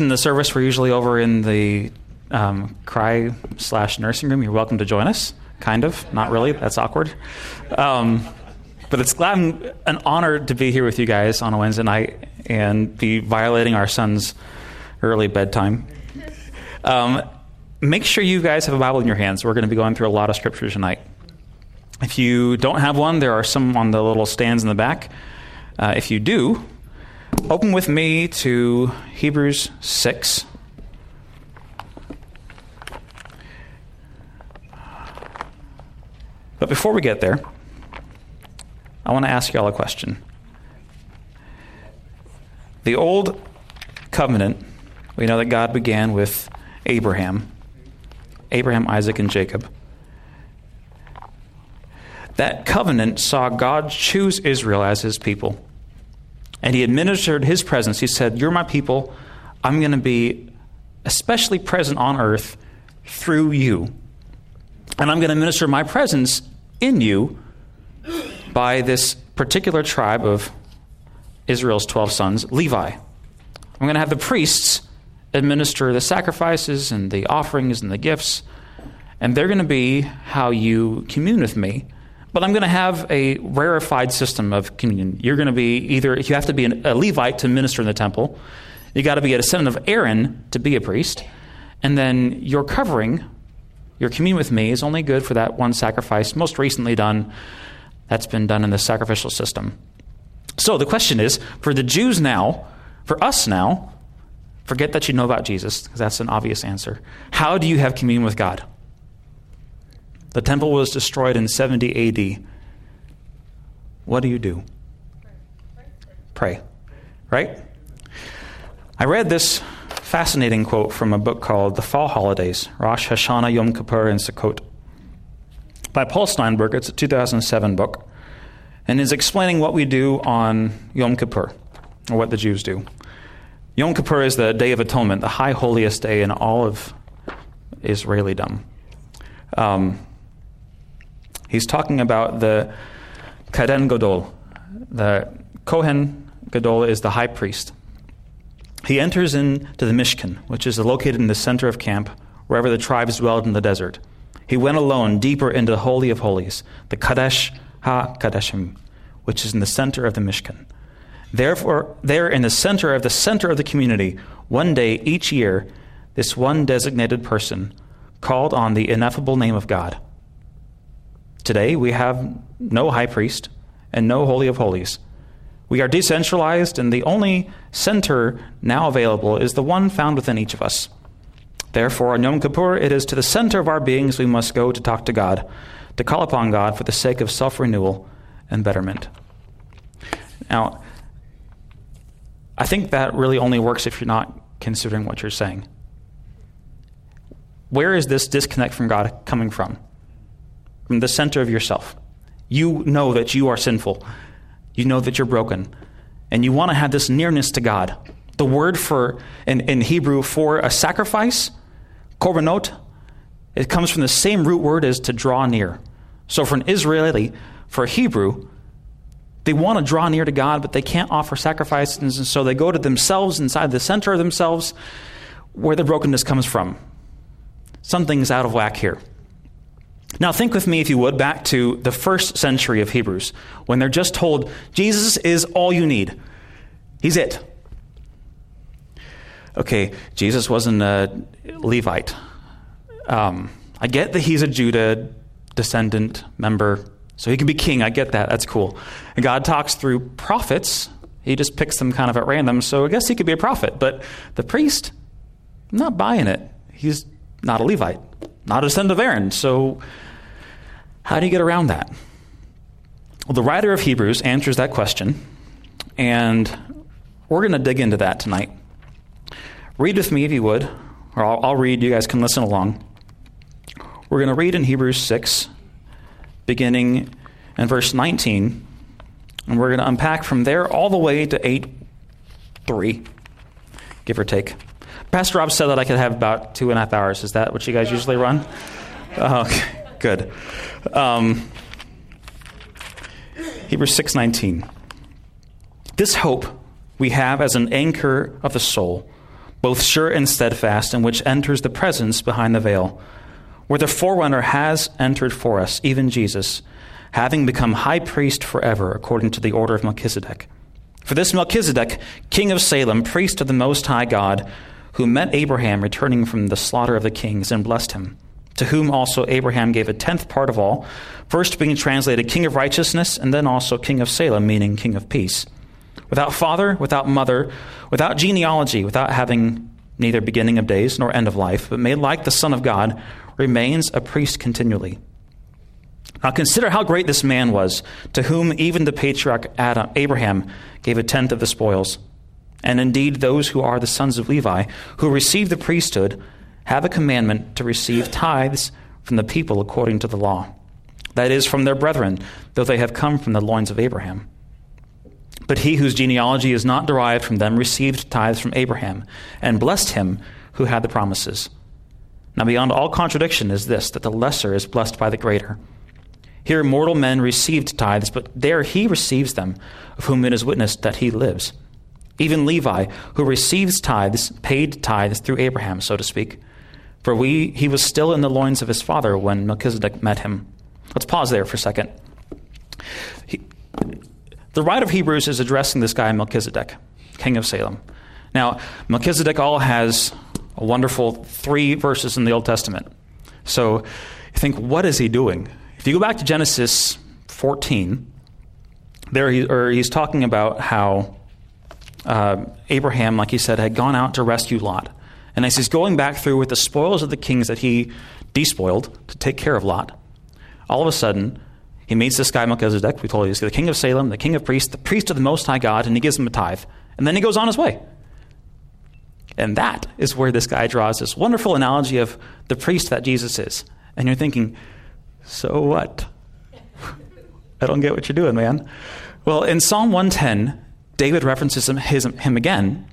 in the service, we're usually over in the um, cry slash nursing room. You're welcome to join us. Kind of, not really. That's awkward. Um, but it's glad I'm an honor to be here with you guys on a Wednesday night and be violating our son's early bedtime. Um, make sure you guys have a Bible in your hands. We're going to be going through a lot of scriptures tonight. If you don't have one, there are some on the little stands in the back. Uh, if you do, open with me to Hebrews 6. But before we get there, I want to ask you all a question. The old covenant, we know that God began with Abraham, Abraham, Isaac, and Jacob. That covenant saw God choose Israel as his people. And he administered his presence. He said, You're my people. I'm going to be especially present on earth through you. And I'm going to minister my presence in you by this particular tribe of Israel's 12 sons, Levi. I'm going to have the priests administer the sacrifices and the offerings and the gifts, and they're going to be how you commune with me. But I'm going to have a rarefied system of communion. You're going to be either, you have to be a Levite to minister in the temple, you got to be a descendant of Aaron to be a priest, and then your covering, your communion with me, is only good for that one sacrifice, most recently done. That's been done in the sacrificial system. So the question is for the Jews now, for us now, forget that you know about Jesus, because that's an obvious answer. How do you have communion with God? The temple was destroyed in 70 AD. What do you do? Pray. Right? I read this fascinating quote from a book called The Fall Holidays Rosh Hashanah, Yom Kippur, and Sukkot by Paul Steinberg. It's a 2007 book and is explaining what we do on Yom Kippur, or what the Jews do. Yom Kippur is the Day of Atonement, the high holiest day in all of Israelidom. Um, he's talking about the Kohen Gadol. The Kohen Gadol is the high priest. He enters into the Mishkan, which is located in the center of camp, wherever the tribes dwelled in the desert. He went alone deeper into the Holy of Holies, the Kadesh Ha Kadeshim, which is in the center of the Mishkan. Therefore, there in the center of the center of the community, one day each year, this one designated person called on the ineffable name of God. Today, we have no high priest and no Holy of Holies. We are decentralized, and the only center now available is the one found within each of us. Therefore, on Yom Kippur, it is to the center of our beings we must go to talk to God, to call upon God for the sake of self renewal and betterment. Now, I think that really only works if you're not considering what you're saying. Where is this disconnect from God coming from? From the center of yourself. You know that you are sinful, you know that you're broken, and you want to have this nearness to God. The word for in, in Hebrew for a sacrifice, korbanot, it comes from the same root word as to draw near. So for an Israeli, for a Hebrew, they want to draw near to God, but they can't offer sacrifices, and so they go to themselves inside the center of themselves where the brokenness comes from. Something's out of whack here. Now, think with me, if you would, back to the first century of Hebrews, when they're just told, Jesus is all you need. He's it okay, Jesus wasn't a Levite. Um, I get that he's a Judah descendant member, so he can be king. I get that. That's cool. And God talks through prophets. He just picks them kind of at random, so I guess he could be a prophet. But the priest, I'm not buying it. He's not a Levite, not a descendant of Aaron. So how do you get around that? Well, the writer of Hebrews answers that question, and we're going to dig into that tonight. Read with me if you would, or I'll, I'll read, you guys can listen along. We're going to read in Hebrews 6, beginning in verse 19, and we're going to unpack from there all the way to 8 3, give or take. Pastor Rob said that I could have about two and a half hours. Is that what you guys usually run? Oh, okay, good. Um, Hebrews 6:19. This hope we have as an anchor of the soul both sure and steadfast, and which enters the presence behind the veil, where the forerunner has entered for us, even Jesus, having become high priest forever, according to the order of Melchizedek. For this Melchizedek, king of Salem, priest of the Most High God, who met Abraham returning from the slaughter of the kings and blessed him, to whom also Abraham gave a tenth part of all, first being translated king of righteousness, and then also king of Salem, meaning king of peace. Without father, without mother, without genealogy, without having neither beginning of days nor end of life, but made like the Son of God, remains a priest continually. Now consider how great this man was, to whom even the patriarch Adam, Abraham gave a tenth of the spoils. And indeed, those who are the sons of Levi, who receive the priesthood, have a commandment to receive tithes from the people according to the law. That is, from their brethren, though they have come from the loins of Abraham. But he whose genealogy is not derived from them received tithes from Abraham, and blessed him who had the promises. Now, beyond all contradiction is this that the lesser is blessed by the greater. Here, mortal men received tithes, but there he receives them, of whom it is witnessed that he lives. Even Levi, who receives tithes, paid tithes through Abraham, so to speak. For we, he was still in the loins of his father when Melchizedek met him. Let's pause there for a second. He, the writer of Hebrews is addressing this guy, Melchizedek, king of Salem. Now, Melchizedek all has a wonderful three verses in the Old Testament. So think, what is he doing? If you go back to Genesis 14, there he, or he's talking about how uh, Abraham, like he said, had gone out to rescue Lot. And as he's going back through with the spoils of the kings that he despoiled to take care of Lot, all of a sudden, he meets this guy Melchizedek. We told you he's the king of Salem, the king of priests, the priest of the Most High God, and he gives him a tithe. And then he goes on his way. And that is where this guy draws this wonderful analogy of the priest that Jesus is. And you're thinking, so what? I don't get what you're doing, man. Well, in Psalm 110, David references him, his, him again,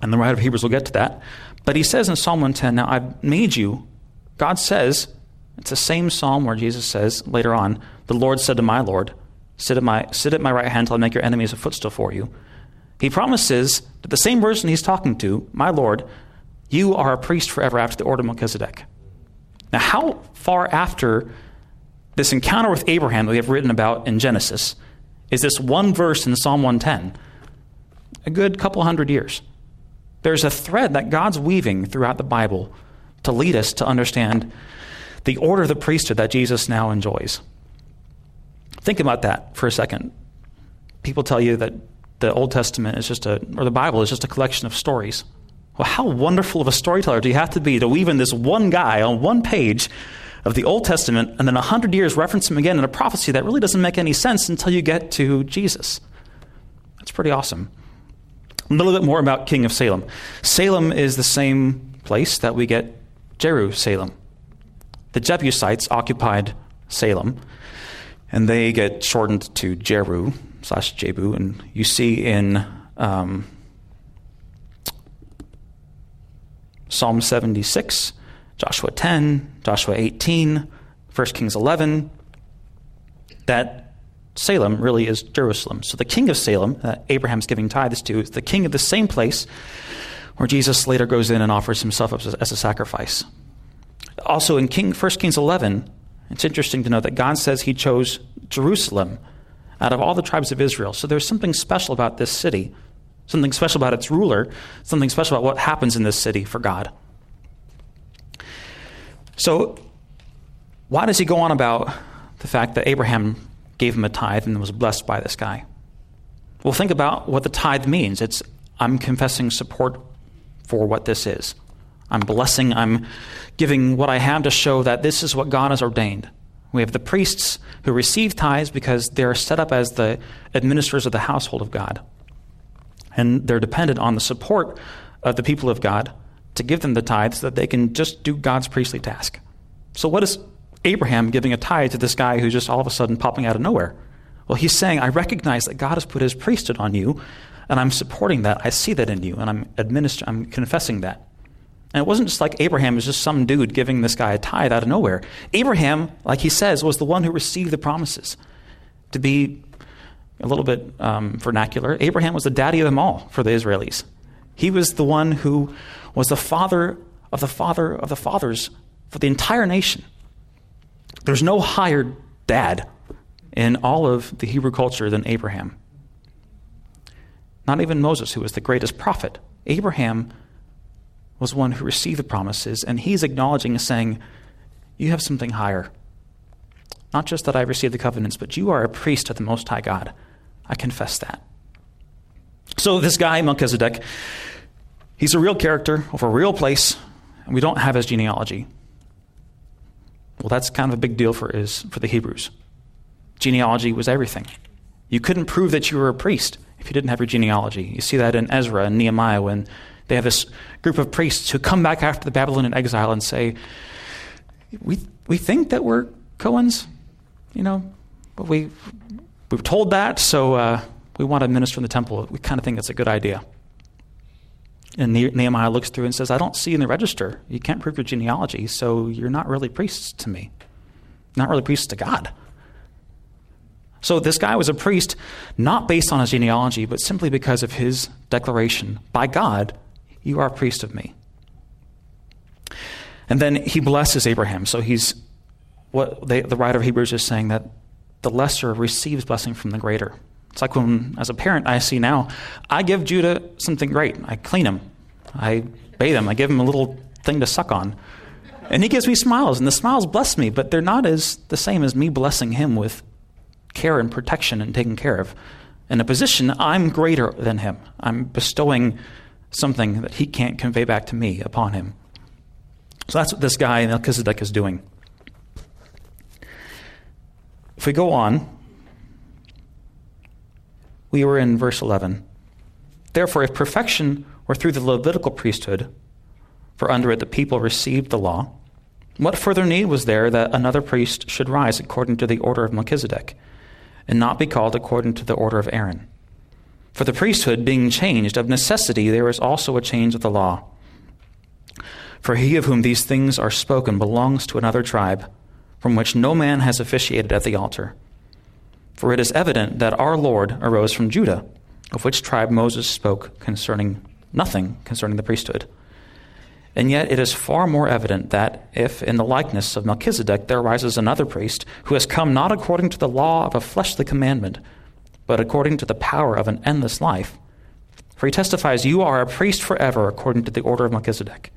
and the writer of Hebrews will get to that. But he says in Psalm 110, Now I've made you, God says, it's the same psalm where Jesus says later on, The Lord said to my Lord, Sit at my, sit at my right hand till I make your enemies a footstool for you. He promises that the same person he's talking to, my Lord, you are a priest forever after the order of Melchizedek. Now, how far after this encounter with Abraham that we have written about in Genesis is this one verse in Psalm 110? A good couple hundred years. There's a thread that God's weaving throughout the Bible to lead us to understand the order of the priesthood that Jesus now enjoys. Think about that for a second. People tell you that the Old Testament is just a, or the Bible is just a collection of stories. Well, how wonderful of a storyteller do you have to be to weave in this one guy on one page of the Old Testament and then a hundred years reference him again in a prophecy that really doesn't make any sense until you get to Jesus? That's pretty awesome. A little bit more about King of Salem. Salem is the same place that we get Jerusalem. The Jebusites occupied Salem, and they get shortened to Jeru slash Jebu. And you see in um, Psalm 76, Joshua 10, Joshua 18, 1 Kings 11, that Salem really is Jerusalem. So the king of Salem, that Abraham's giving tithes to, is the king of the same place where Jesus later goes in and offers himself a, as a sacrifice. Also, in King, 1 Kings 11, it's interesting to know that God says he chose Jerusalem out of all the tribes of Israel. So there's something special about this city, something special about its ruler, something special about what happens in this city for God. So, why does he go on about the fact that Abraham gave him a tithe and was blessed by this guy? Well, think about what the tithe means. It's I'm confessing support for what this is. I'm blessing, I'm giving what I have to show that this is what God has ordained. We have the priests who receive tithes because they're set up as the administrators of the household of God. And they're dependent on the support of the people of God to give them the tithe so that they can just do God's priestly task. So, what is Abraham giving a tithe to this guy who's just all of a sudden popping out of nowhere? Well, he's saying, I recognize that God has put his priesthood on you, and I'm supporting that. I see that in you, and I'm, administ- I'm confessing that. And it wasn't just like Abraham was just some dude giving this guy a tithe out of nowhere. Abraham, like he says, was the one who received the promises. To be a little bit um, vernacular, Abraham was the daddy of them all for the Israelis. He was the one who was the father of the father of the fathers for the entire nation. There's no higher dad in all of the Hebrew culture than Abraham. Not even Moses, who was the greatest prophet. Abraham was one who received the promises, and he's acknowledging and saying, You have something higher. Not just that I received the covenants, but you are a priest of the Most High God. I confess that. So, this guy, Melchizedek, he's a real character of a real place, and we don't have his genealogy. Well, that's kind of a big deal for, is, for the Hebrews. Genealogy was everything. You couldn't prove that you were a priest if you didn't have your genealogy. You see that in Ezra and Nehemiah when they have this group of priests who come back after the Babylonian exile and say, We, we think that we're Cohens, you know, but we, we've told that, so uh, we want to minister in the temple. We kind of think that's a good idea. And Nehemiah looks through and says, I don't see in the register. You can't prove your genealogy, so you're not really priests to me. Not really priests to God. So this guy was a priest not based on his genealogy, but simply because of his declaration by God, You are a priest of me. And then he blesses Abraham. So he's what they, the writer of Hebrews is saying that the lesser receives blessing from the greater. It's like when, as a parent, I see now, I give Judah something great. I clean him, I bathe him, I give him a little thing to suck on. And he gives me smiles, and the smiles bless me, but they're not as the same as me blessing him with care and protection and taking care of. In a position, I'm greater than him. I'm bestowing something that he can't convey back to me upon him. So that's what this guy, Melchizedek, is doing. If we go on, we were in verse 11. Therefore, if perfection were through the Levitical priesthood, for under it the people received the law, what further need was there that another priest should rise according to the order of Melchizedek, and not be called according to the order of Aaron? For the priesthood being changed, of necessity there is also a change of the law. For he of whom these things are spoken belongs to another tribe from which no man has officiated at the altar. For it is evident that our Lord arose from Judah, of which tribe Moses spoke concerning nothing concerning the priesthood. And yet it is far more evident that if, in the likeness of Melchizedek, there arises another priest who has come not according to the law of a fleshly commandment, but according to the power of an endless life, for he testifies, You are a priest forever according to the order of Melchizedek.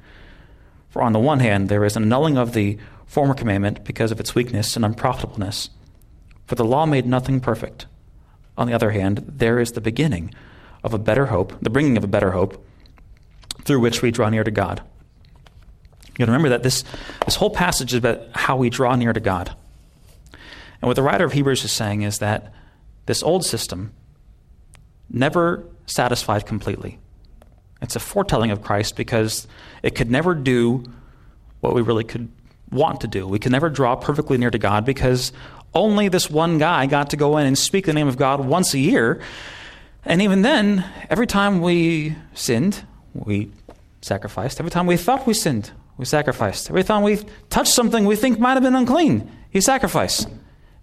For on the one hand, there is an annulling of the former commandment because of its weakness and unprofitableness. For the law made nothing perfect. On the other hand, there is the beginning of a better hope, the bringing of a better hope, through which we draw near to God. You got to remember that this, this whole passage is about how we draw near to God. And what the writer of Hebrews is saying is that this old system never satisfied completely. It's a foretelling of Christ because it could never do what we really could want to do. We could never draw perfectly near to God because only this one guy got to go in and speak the name of God once a year. And even then, every time we sinned, we sacrificed. Every time we thought we sinned, we sacrificed. Every time we touched something we think might have been unclean, he sacrificed.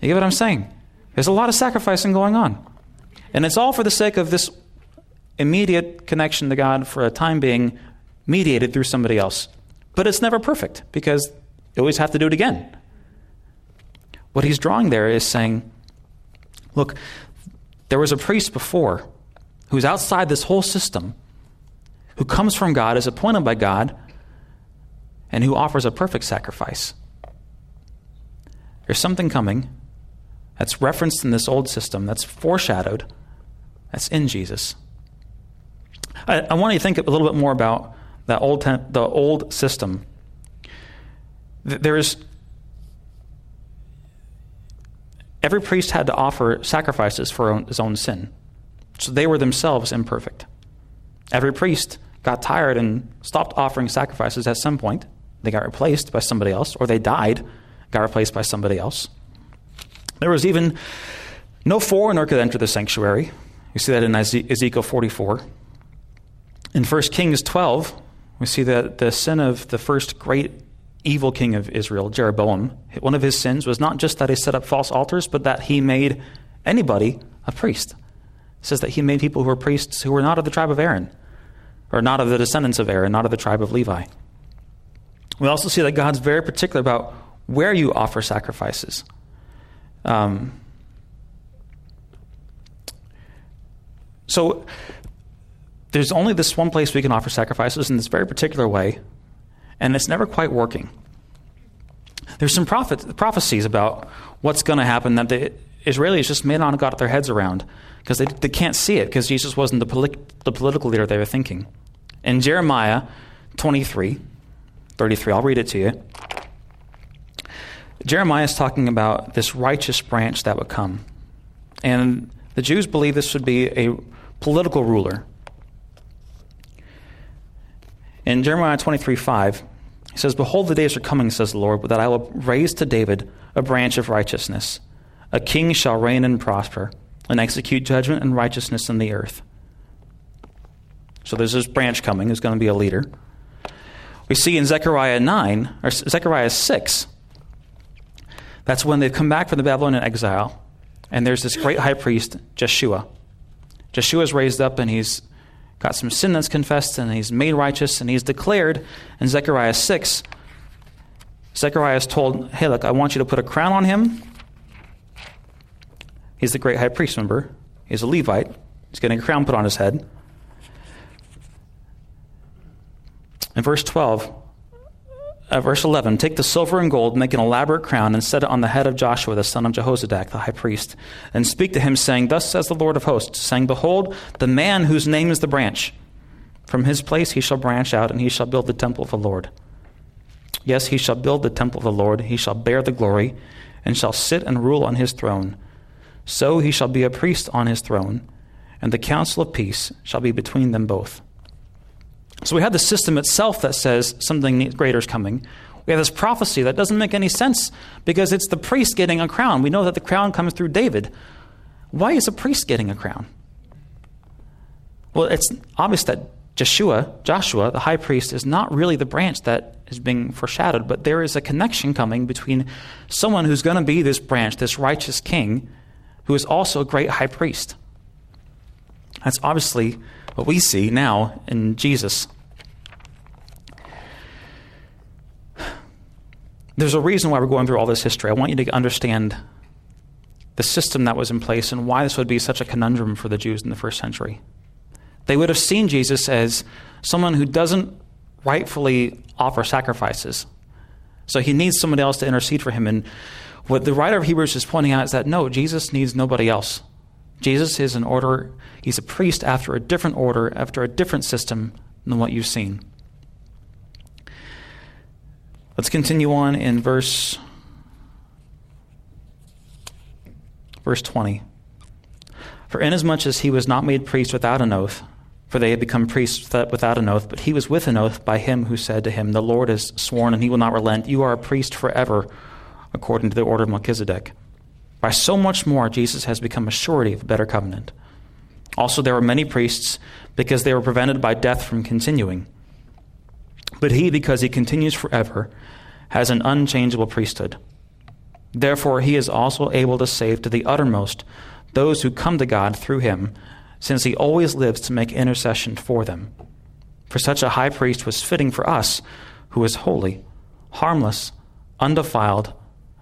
You get what I'm saying? There's a lot of sacrificing going on. And it's all for the sake of this immediate connection to God for a time being mediated through somebody else. But it's never perfect because you always have to do it again. What he's drawing there is saying, look, there was a priest before who's outside this whole system, who comes from God, is appointed by God, and who offers a perfect sacrifice. There's something coming that's referenced in this old system, that's foreshadowed, that's in Jesus. I, I want you to think a little bit more about that old, the old system. There's every priest had to offer sacrifices for his own sin, so they were themselves imperfect. Every priest got tired and stopped offering sacrifices at some point. They got replaced by somebody else, or they died, got replaced by somebody else. There was even no foreigner could enter the sanctuary. You see that in Ezekiel 44. In 1 Kings 12, we see that the sin of the first great evil king of Israel, Jeroboam, one of his sins was not just that he set up false altars, but that he made anybody a priest. It says that he made people who were priests who were not of the tribe of Aaron. or not of the descendants of Aaron, not of the tribe of Levi. We also see that God's very particular about where you offer sacrifices. Um, so there's only this one place we can offer sacrifices in this very particular way, and it's never quite working. There's some prophet, prophecies about what's going to happen that the Israelis just may not have got their heads around because they, they can't see it because Jesus wasn't the, the political leader they were thinking. In Jeremiah 23, 33, I'll read it to you. Jeremiah is talking about this righteous branch that would come. And the Jews believe this would be a political ruler. In Jeremiah 23 5, he says, Behold, the days are coming, says the Lord, that I will raise to David a branch of righteousness. A king shall reign and prosper, and execute judgment and righteousness in the earth. So there's this branch coming who's going to be a leader. We see in Zechariah 9, or Zechariah 6, that's when they've come back from the Babylonian exile, and there's this great high priest, Jeshua. Jeshua's raised up, and he's got some sin that's confessed, and he's made righteous, and he's declared in Zechariah 6. Zechariah is told, Hey, look, I want you to put a crown on him. He's the great high priest, remember? He's a Levite. He's getting a crown put on his head. In verse 12, uh, verse 11 Take the silver and gold, make an elaborate crown, and set it on the head of Joshua, the son of Jehozadak, the high priest, and speak to him, saying, Thus says the Lord of hosts, saying, Behold, the man whose name is the branch. From his place he shall branch out, and he shall build the temple of the Lord. Yes, he shall build the temple of the Lord, he shall bear the glory, and shall sit and rule on his throne. So he shall be a priest on his throne, and the counsel of peace shall be between them both. So we have the system itself that says something greater is coming. We have this prophecy that doesn't make any sense because it's the priest getting a crown. We know that the crown comes through David. Why is a priest getting a crown? Well, it's obvious that Joshua, Joshua, the high priest, is not really the branch that is being foreshadowed, but there is a connection coming between someone who's going to be this branch, this righteous king, who is also a great high priest. That's obviously what we see now in Jesus. There's a reason why we're going through all this history. I want you to understand the system that was in place and why this would be such a conundrum for the Jews in the first century. They would have seen Jesus as someone who doesn't rightfully offer sacrifices. So he needs somebody else to intercede for him. And what the writer of Hebrews is pointing out is that no, Jesus needs nobody else. Jesus is an order, he's a priest after a different order, after a different system than what you've seen. Let's continue on in verse verse 20. For inasmuch as he was not made priest without an oath, for they had become priests without an oath, but he was with an oath by him who said to him, The Lord has sworn, and he will not relent. You are a priest forever, according to the order of Melchizedek. By so much more, Jesus has become a surety of a better covenant. Also, there were many priests because they were prevented by death from continuing. But he, because he continues forever, has an unchangeable priesthood. Therefore, he is also able to save to the uttermost those who come to God through him, since he always lives to make intercession for them. For such a high priest was fitting for us, who is holy, harmless, undefiled,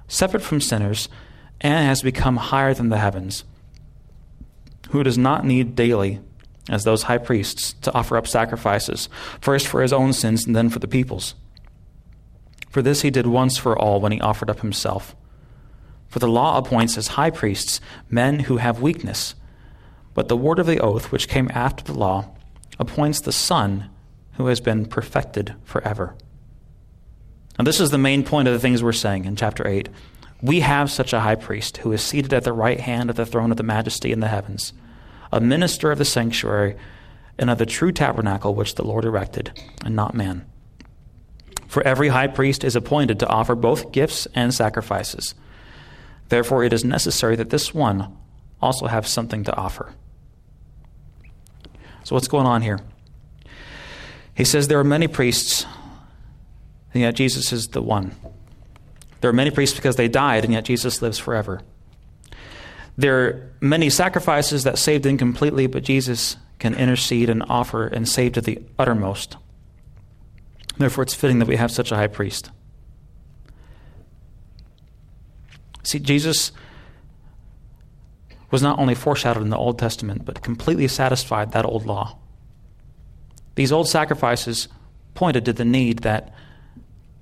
separate from sinners, and has become higher than the heavens, who does not need daily, as those high priests, to offer up sacrifices, first for his own sins and then for the people's. For this he did once for all when he offered up himself. For the law appoints as high priests men who have weakness, but the word of the oath, which came after the law, appoints the Son who has been perfected forever. Now, this is the main point of the things we're saying in chapter 8 we have such a high priest who is seated at the right hand of the throne of the majesty in the heavens, a minister of the sanctuary and of the true tabernacle which the Lord erected, and not man. For every high priest is appointed to offer both gifts and sacrifices. Therefore, it is necessary that this one also have something to offer. So, what's going on here? He says there are many priests, and yet Jesus is the one. There are many priests because they died, and yet Jesus lives forever. There are many sacrifices that saved incompletely, but Jesus can intercede and offer and save to the uttermost. Therefore, it's fitting that we have such a high priest. See, Jesus was not only foreshadowed in the Old Testament, but completely satisfied that old law. These old sacrifices pointed to the need that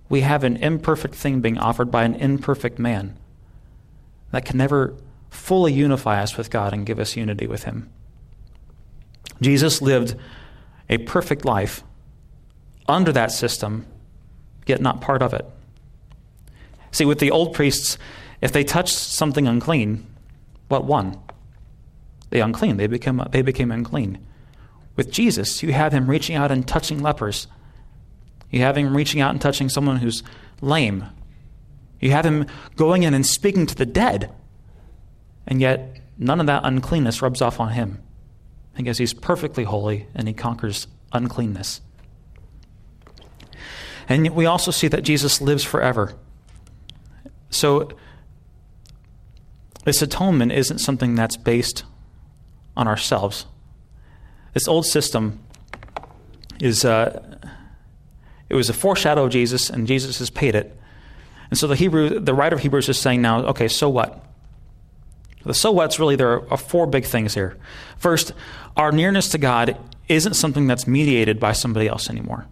we have an imperfect thing being offered by an imperfect man that can never fully unify us with God and give us unity with Him. Jesus lived a perfect life under that system, yet not part of it. See, with the old priests, if they touched something unclean, what won? They unclean. They became, they became unclean. With Jesus, you have him reaching out and touching lepers. You have him reaching out and touching someone who's lame. You have him going in and speaking to the dead. And yet, none of that uncleanness rubs off on him because he's perfectly holy and he conquers uncleanness. And we also see that Jesus lives forever. So, this atonement isn't something that's based on ourselves. This old system is uh, it was a foreshadow of Jesus, and Jesus has paid it. And so the Hebrew, the writer of Hebrews is saying now, okay, so what? The so what's really there are four big things here. First, our nearness to God isn't something that's mediated by somebody else anymore.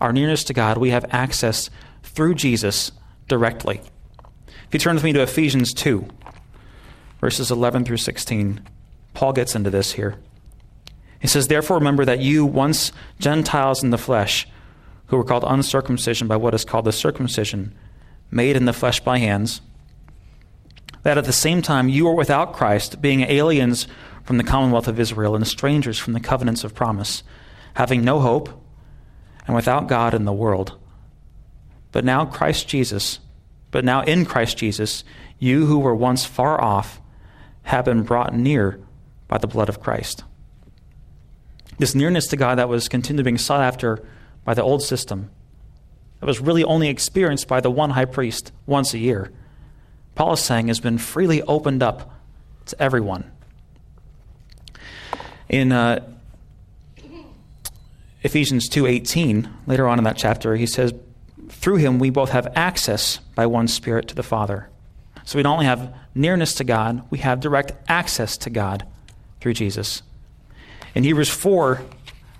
Our nearness to God, we have access through Jesus directly. If you turn with me to Ephesians 2, verses 11 through 16, Paul gets into this here. He says, Therefore, remember that you, once Gentiles in the flesh, who were called uncircumcision by what is called the circumcision, made in the flesh by hands, that at the same time you were without Christ, being aliens from the commonwealth of Israel and strangers from the covenants of promise, having no hope and without God in the world. But now Christ Jesus, but now in Christ Jesus, you who were once far off have been brought near by the blood of Christ. This nearness to God that was continually being sought after by the old system, that was really only experienced by the one high priest once a year, Paul is saying has been freely opened up to everyone. In uh, Ephesians 2:18, later on in that chapter, he says, "Through him we both have access by one spirit to the Father." So we don't only have nearness to God, we have direct access to God through Jesus. In Hebrews 4,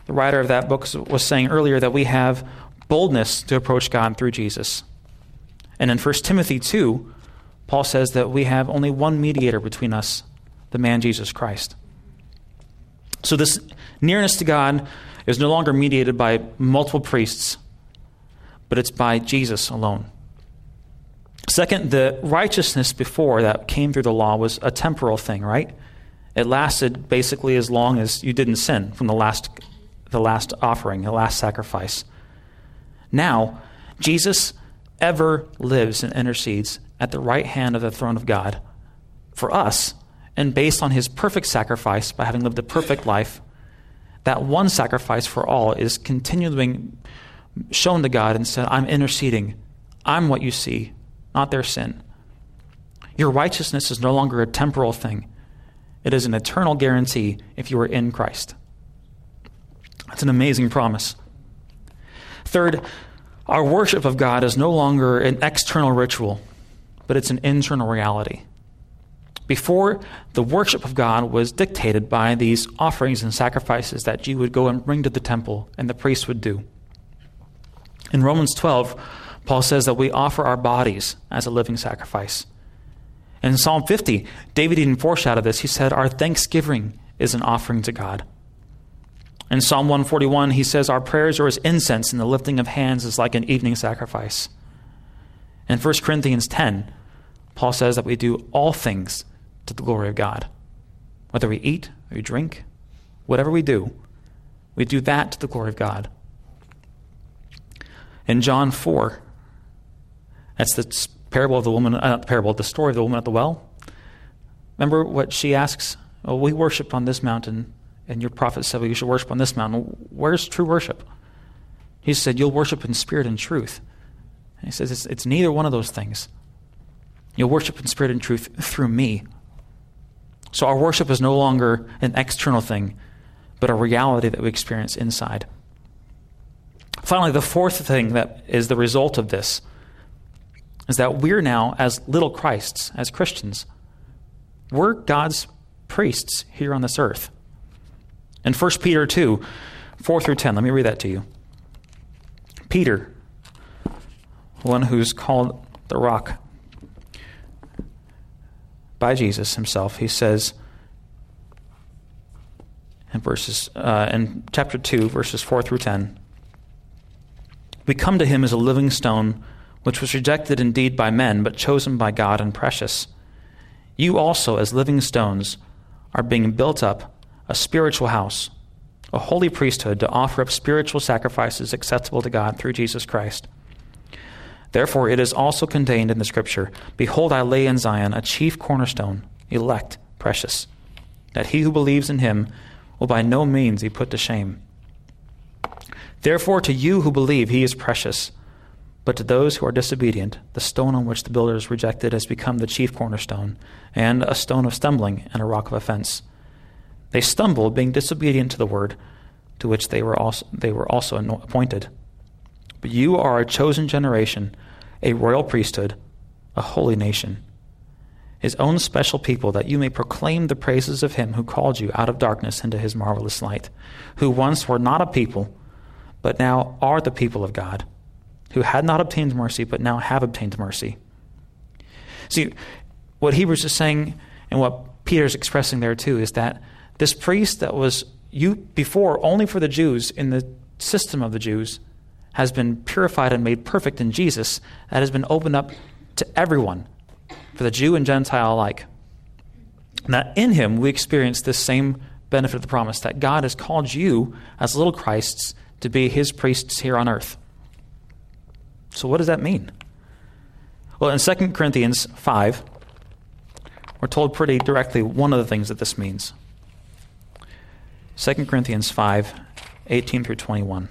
the writer of that book was saying earlier that we have boldness to approach God through Jesus. And in 1 Timothy 2, Paul says that we have only one mediator between us, the man Jesus Christ. So this nearness to God is no longer mediated by multiple priests, but it's by Jesus alone. Second, the righteousness before that came through the law was a temporal thing, right? It lasted basically as long as you didn't sin from the last, the last offering, the last sacrifice. Now, Jesus ever lives and intercedes at the right hand of the throne of God for us, and based on his perfect sacrifice, by having lived a perfect life, that one sacrifice for all is continually being shown to God and said, I'm interceding. I'm what you see, not their sin. Your righteousness is no longer a temporal thing, it is an eternal guarantee if you are in Christ. That's an amazing promise. Third, our worship of God is no longer an external ritual, but it's an internal reality. Before, the worship of God was dictated by these offerings and sacrifices that you would go and bring to the temple and the priests would do. In Romans 12, Paul says that we offer our bodies as a living sacrifice. In Psalm 50, David even foreshadowed this. He said, Our thanksgiving is an offering to God. In Psalm 141, he says, Our prayers are as incense, and the lifting of hands is like an evening sacrifice. In 1 Corinthians 10, Paul says that we do all things to the glory of God. Whether we eat or we drink, whatever we do, we do that to the glory of God. In John 4, that's the parable of the woman, uh, not the parable, the story of the woman at the well. Remember what she asks? Oh, we worship on this mountain, and your prophet said well, you should worship on this mountain. Where's true worship? He said, You'll worship in spirit and truth. And he says, it's, it's neither one of those things. You'll worship in spirit and truth through me. So our worship is no longer an external thing, but a reality that we experience inside. Finally, the fourth thing that is the result of this is that we're now, as little Christs, as Christians, we're God's priests here on this earth. In 1 Peter 2, 4 through 10, let me read that to you. Peter, one who's called the rock by Jesus himself, he says in verses uh, in chapter 2, verses 4 through 10, we come to him as a living stone, which was rejected indeed by men, but chosen by God and precious. You also, as living stones, are being built up a spiritual house, a holy priesthood to offer up spiritual sacrifices acceptable to God through Jesus Christ. Therefore, it is also contained in the Scripture Behold, I lay in Zion a chief cornerstone, elect, precious, that he who believes in him will by no means be put to shame. Therefore, to you who believe, he is precious. But to those who are disobedient, the stone on which the builders rejected has become the chief cornerstone, and a stone of stumbling and a rock of offense. They stumble, being disobedient to the word to which they were also, they were also appointed. But you are a chosen generation, a royal priesthood, a holy nation, his own special people, that you may proclaim the praises of him who called you out of darkness into his marvelous light, who once were not a people, but now are the people of God who had not obtained mercy, but now have obtained mercy. See, what Hebrews is saying and what Peter's expressing there too is that this priest that was you before only for the Jews in the system of the Jews has been purified and made perfect in Jesus, that has been opened up to everyone, for the Jew and Gentile alike. That in him we experience this same benefit of the promise that God has called you as little Christs to be his priests here on earth. So, what does that mean? Well, in 2 Corinthians 5, we're told pretty directly one of the things that this means. 2 Corinthians 5, 18 through 21.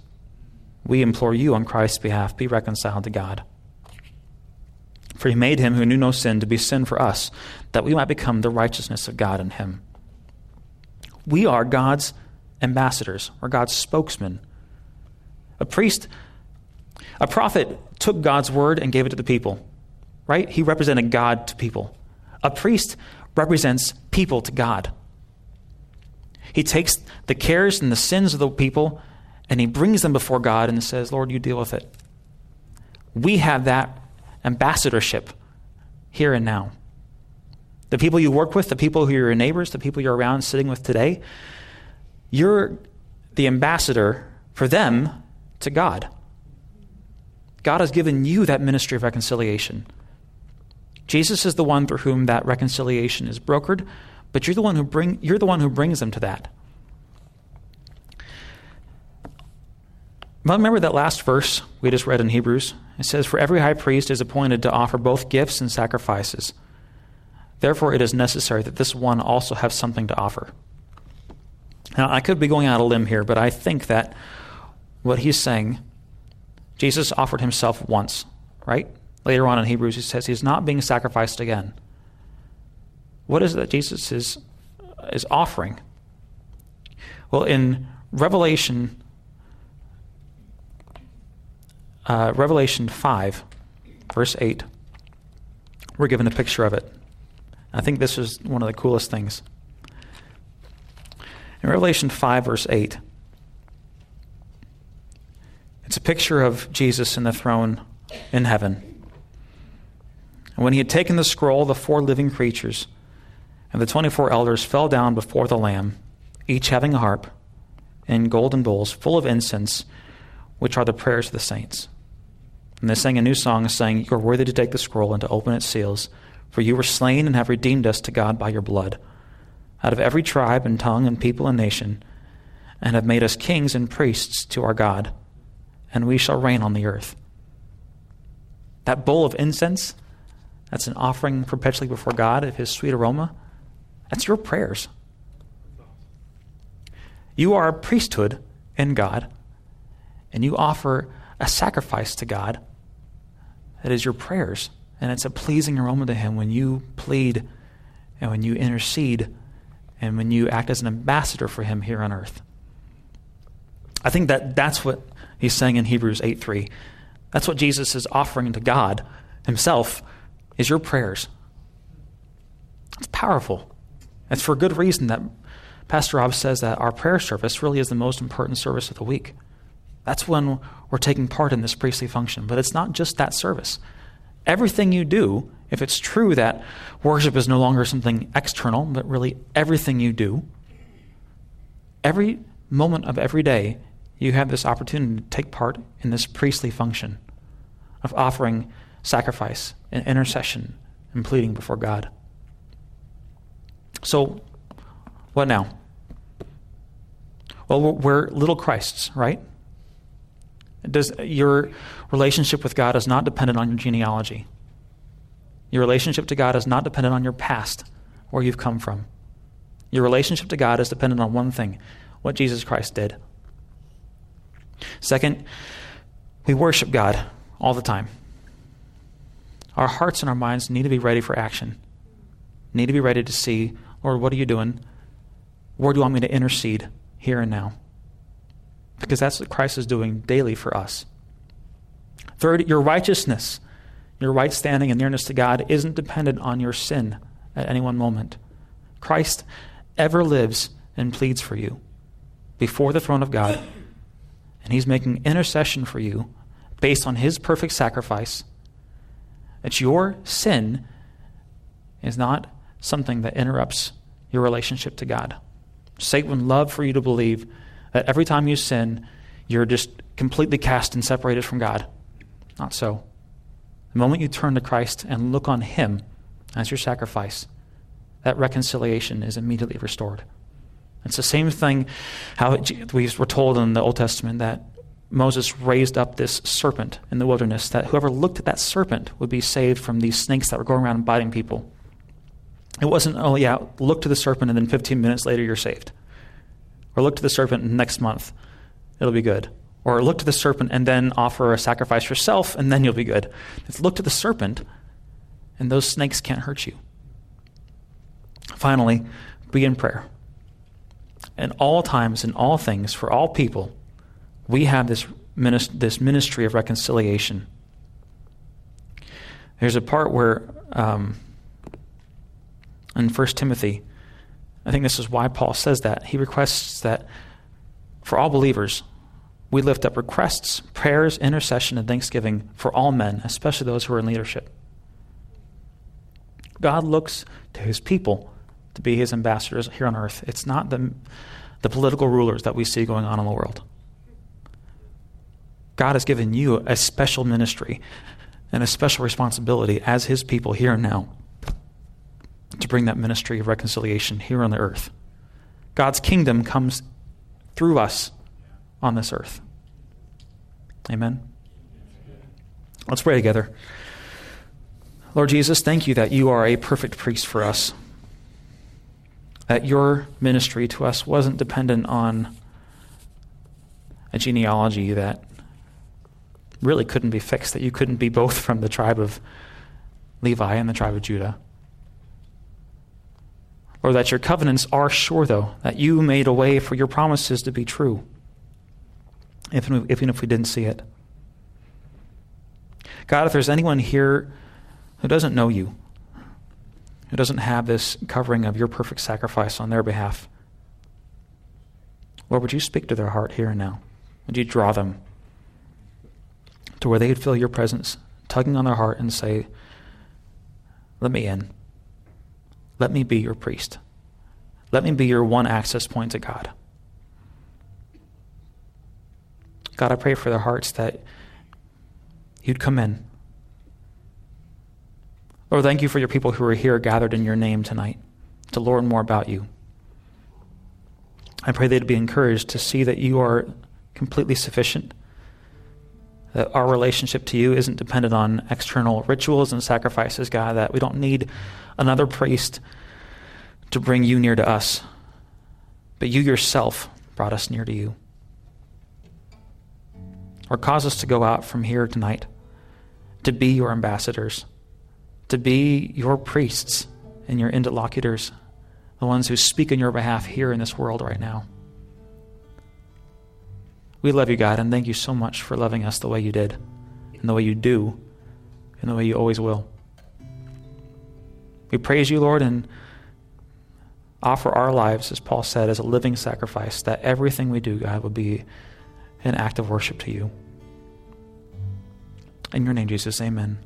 We implore you on Christ's behalf, be reconciled to God. For he made him who knew no sin to be sin for us, that we might become the righteousness of God in him. We are God's ambassadors, or God's spokesmen a priest, a prophet took God's word and gave it to the people, right? He represented God to people. A priest represents people to God. He takes the cares and the sins of the people and he brings them before God and says, Lord, you deal with it. We have that ambassadorship here and now. The people you work with, the people who are your neighbors, the people you're around sitting with today, you're the ambassador for them to God. God has given you that ministry of reconciliation. Jesus is the one through whom that reconciliation is brokered, but you're the one who bring you're the one who brings them to that. Remember that last verse we just read in Hebrews? It says, For every high priest is appointed to offer both gifts and sacrifices. Therefore, it is necessary that this one also have something to offer. Now, I could be going out a limb here, but I think that what he's saying, Jesus offered himself once, right? Later on in Hebrews, he says he's not being sacrificed again. What is it that Jesus is, is offering? Well, in Revelation, uh, Revelation 5, verse 8, we're given a picture of it. I think this is one of the coolest things. In Revelation 5, verse 8, it's a picture of Jesus in the throne in heaven. And when he had taken the scroll, the four living creatures and the 24 elders fell down before the Lamb, each having a harp and golden bowls full of incense, which are the prayers of the saints. And they sang a new song, saying, You are worthy to take the scroll and to open its seals, for you were slain and have redeemed us to God by your blood out of every tribe and tongue and people and nation, and have made us kings and priests to our God, and we shall reign on the earth. That bowl of incense, that's an offering perpetually before God of his sweet aroma, that's your prayers. You are a priesthood in God, and you offer a sacrifice to God that is your prayers. And it's a pleasing aroma to Him when you plead and when you intercede and when you act as an ambassador for Him here on earth. I think that that's what He's saying in Hebrews 8 3. That's what Jesus is offering to God Himself is your prayers. It's powerful. It's for good reason that Pastor Rob says that our prayer service really is the most important service of the week. That's when we're taking part in this priestly function. But it's not just that service. Everything you do, if it's true that worship is no longer something external, but really everything you do, every moment of every day, you have this opportunity to take part in this priestly function of offering sacrifice and intercession and pleading before God. So, what now? Well, we're little Christs, right? Does, your relationship with God is not dependent on your genealogy. Your relationship to God is not dependent on your past, where you've come from. Your relationship to God is dependent on one thing what Jesus Christ did. Second, we worship God all the time. Our hearts and our minds need to be ready for action, need to be ready to see, Lord, what are you doing? Where do you want me to intercede here and now? Because that's what Christ is doing daily for us. Third, your righteousness, your right standing and nearness to God isn't dependent on your sin at any one moment. Christ ever lives and pleads for you before the throne of God, and he's making intercession for you based on his perfect sacrifice. That your sin is not something that interrupts your relationship to God. Satan would love for you to believe that every time you sin, you're just completely cast and separated from God. Not so. The moment you turn to Christ and look on Him as your sacrifice, that reconciliation is immediately restored. It's the same thing how we were told in the Old Testament that Moses raised up this serpent in the wilderness, that whoever looked at that serpent would be saved from these snakes that were going around and biting people. It wasn't, oh, yeah, look to the serpent and then 15 minutes later you're saved. Or look to the serpent next month. It'll be good. Or look to the serpent and then offer a sacrifice yourself, and then you'll be good. It's look to the serpent, and those snakes can't hurt you. Finally, be in prayer. In all times, in all things, for all people, we have this, this ministry of reconciliation. There's a part where um, in 1 Timothy, I think this is why Paul says that. He requests that for all believers, we lift up requests, prayers, intercession, and thanksgiving for all men, especially those who are in leadership. God looks to his people to be his ambassadors here on earth. It's not the, the political rulers that we see going on in the world. God has given you a special ministry and a special responsibility as his people here and now to bring that ministry of reconciliation here on the earth. God's kingdom comes through us on this earth. Amen. Let's pray together. Lord Jesus, thank you that you are a perfect priest for us. That your ministry to us wasn't dependent on a genealogy that really couldn't be fixed, that you couldn't be both from the tribe of Levi and the tribe of Judah or that your covenants are sure, though, that you made a way for your promises to be true, even if we didn't see it. God, if there's anyone here who doesn't know you, who doesn't have this covering of your perfect sacrifice on their behalf, Lord, would you speak to their heart here and now? Would you draw them to where they would feel your presence tugging on their heart and say, Let me in. Let me be your priest. Let me be your one access point to God. God, I pray for their hearts that you'd come in. Lord, thank you for your people who are here gathered in your name tonight to learn more about you, I pray they'd be encouraged to see that you are completely sufficient, that our relationship to you isn't dependent on external rituals and sacrifices, God, that we don't need another priest to bring you near to us, but you yourself brought us near to you. Or cause us to go out from here tonight to be your ambassadors, to be your priests and your interlocutors, the ones who speak on your behalf here in this world right now. We love you, God, and thank you so much for loving us the way you did, and the way you do, and the way you always will. We praise you, Lord, and offer our lives, as Paul said, as a living sacrifice, that everything we do, God, would be an act of worship to you. In your name, Jesus, amen.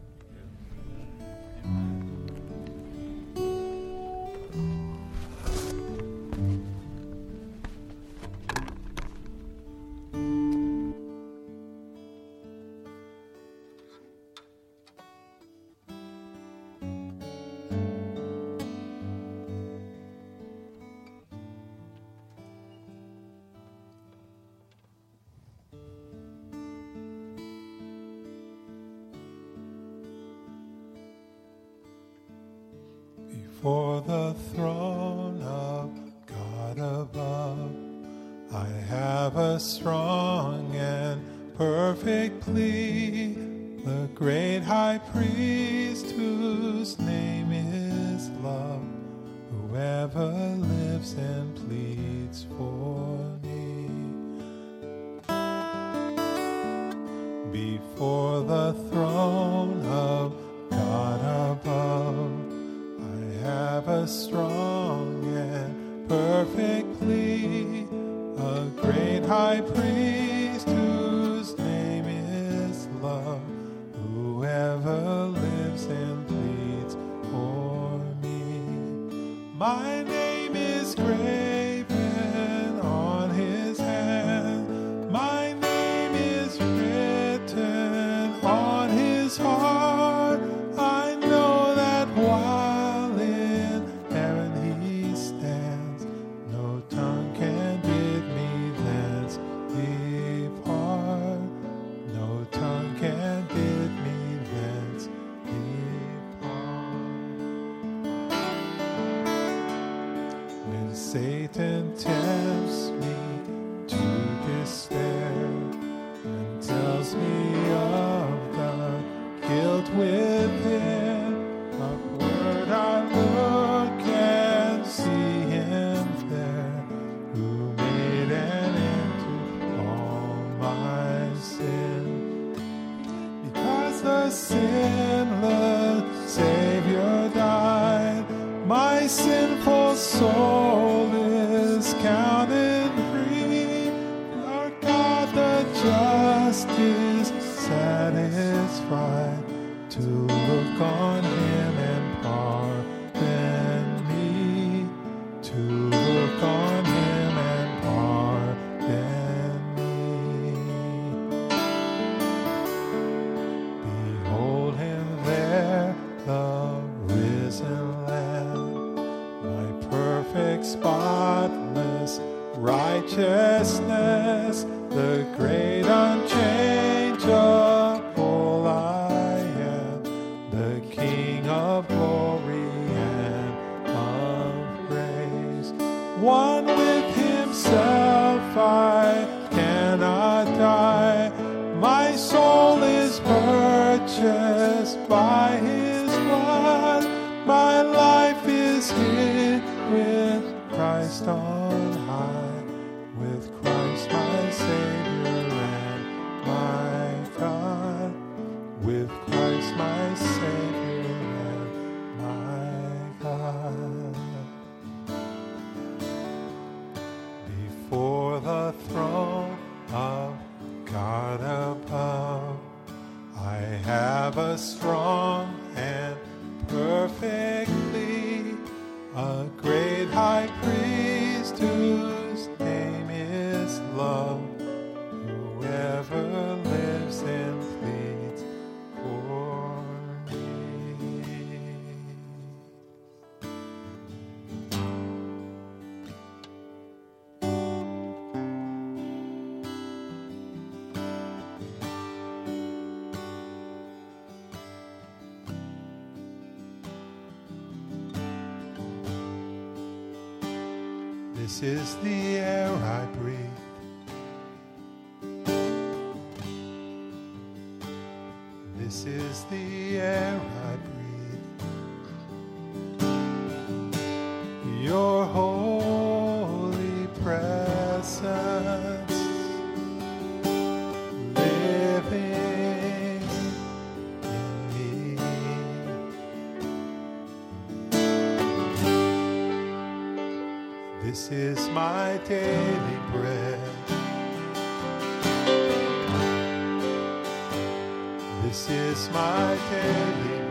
Before the throne of God above. I have a strong and perfect plea, the great high priest whose name is love, whoever lives and pleads for Satan tempts me. with Christ on high, with Christ my Savior. This is my daily bread. This is my daily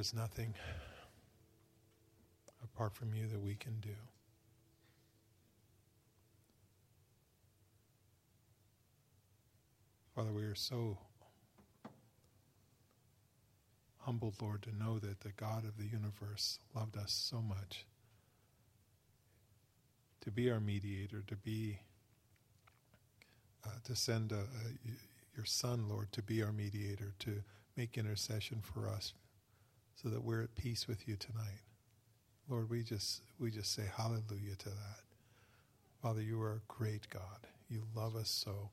is nothing apart from you that we can do. Father, we are so humbled, Lord, to know that the God of the universe loved us so much to be our mediator, to be uh, to send uh, uh, a, a, your Son, Lord, to be our mediator, to make intercession for us so that we're at peace with you tonight. Lord, we just we just say hallelujah to that. Father, you are a great God. You love us so.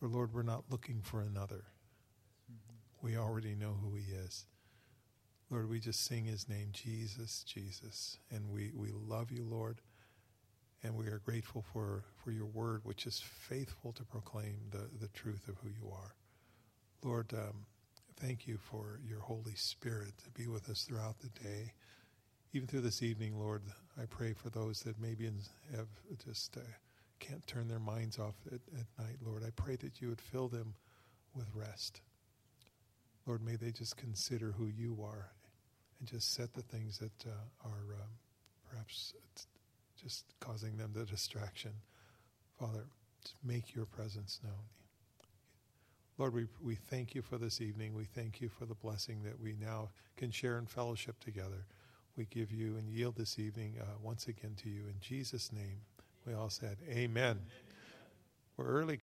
Or Lord, we're not looking for another. We already know who he is. Lord, we just sing his name, Jesus, Jesus. And we, we love you, Lord. And we are grateful for, for your word, which is faithful to proclaim the, the truth of who you are. Lord, um, thank you for your Holy Spirit to be with us throughout the day. Even through this evening, Lord, I pray for those that maybe have just uh, can't turn their minds off at, at night, Lord. I pray that you would fill them with rest. Lord, may they just consider who you are and just set the things that uh, are um, perhaps just causing them the distraction. Father, make your presence known. Lord, we, we thank you for this evening. We thank you for the blessing that we now can share in fellowship together. We give you and yield this evening uh, once again to you. In Jesus' name, we all said, Amen. Amen. We're early.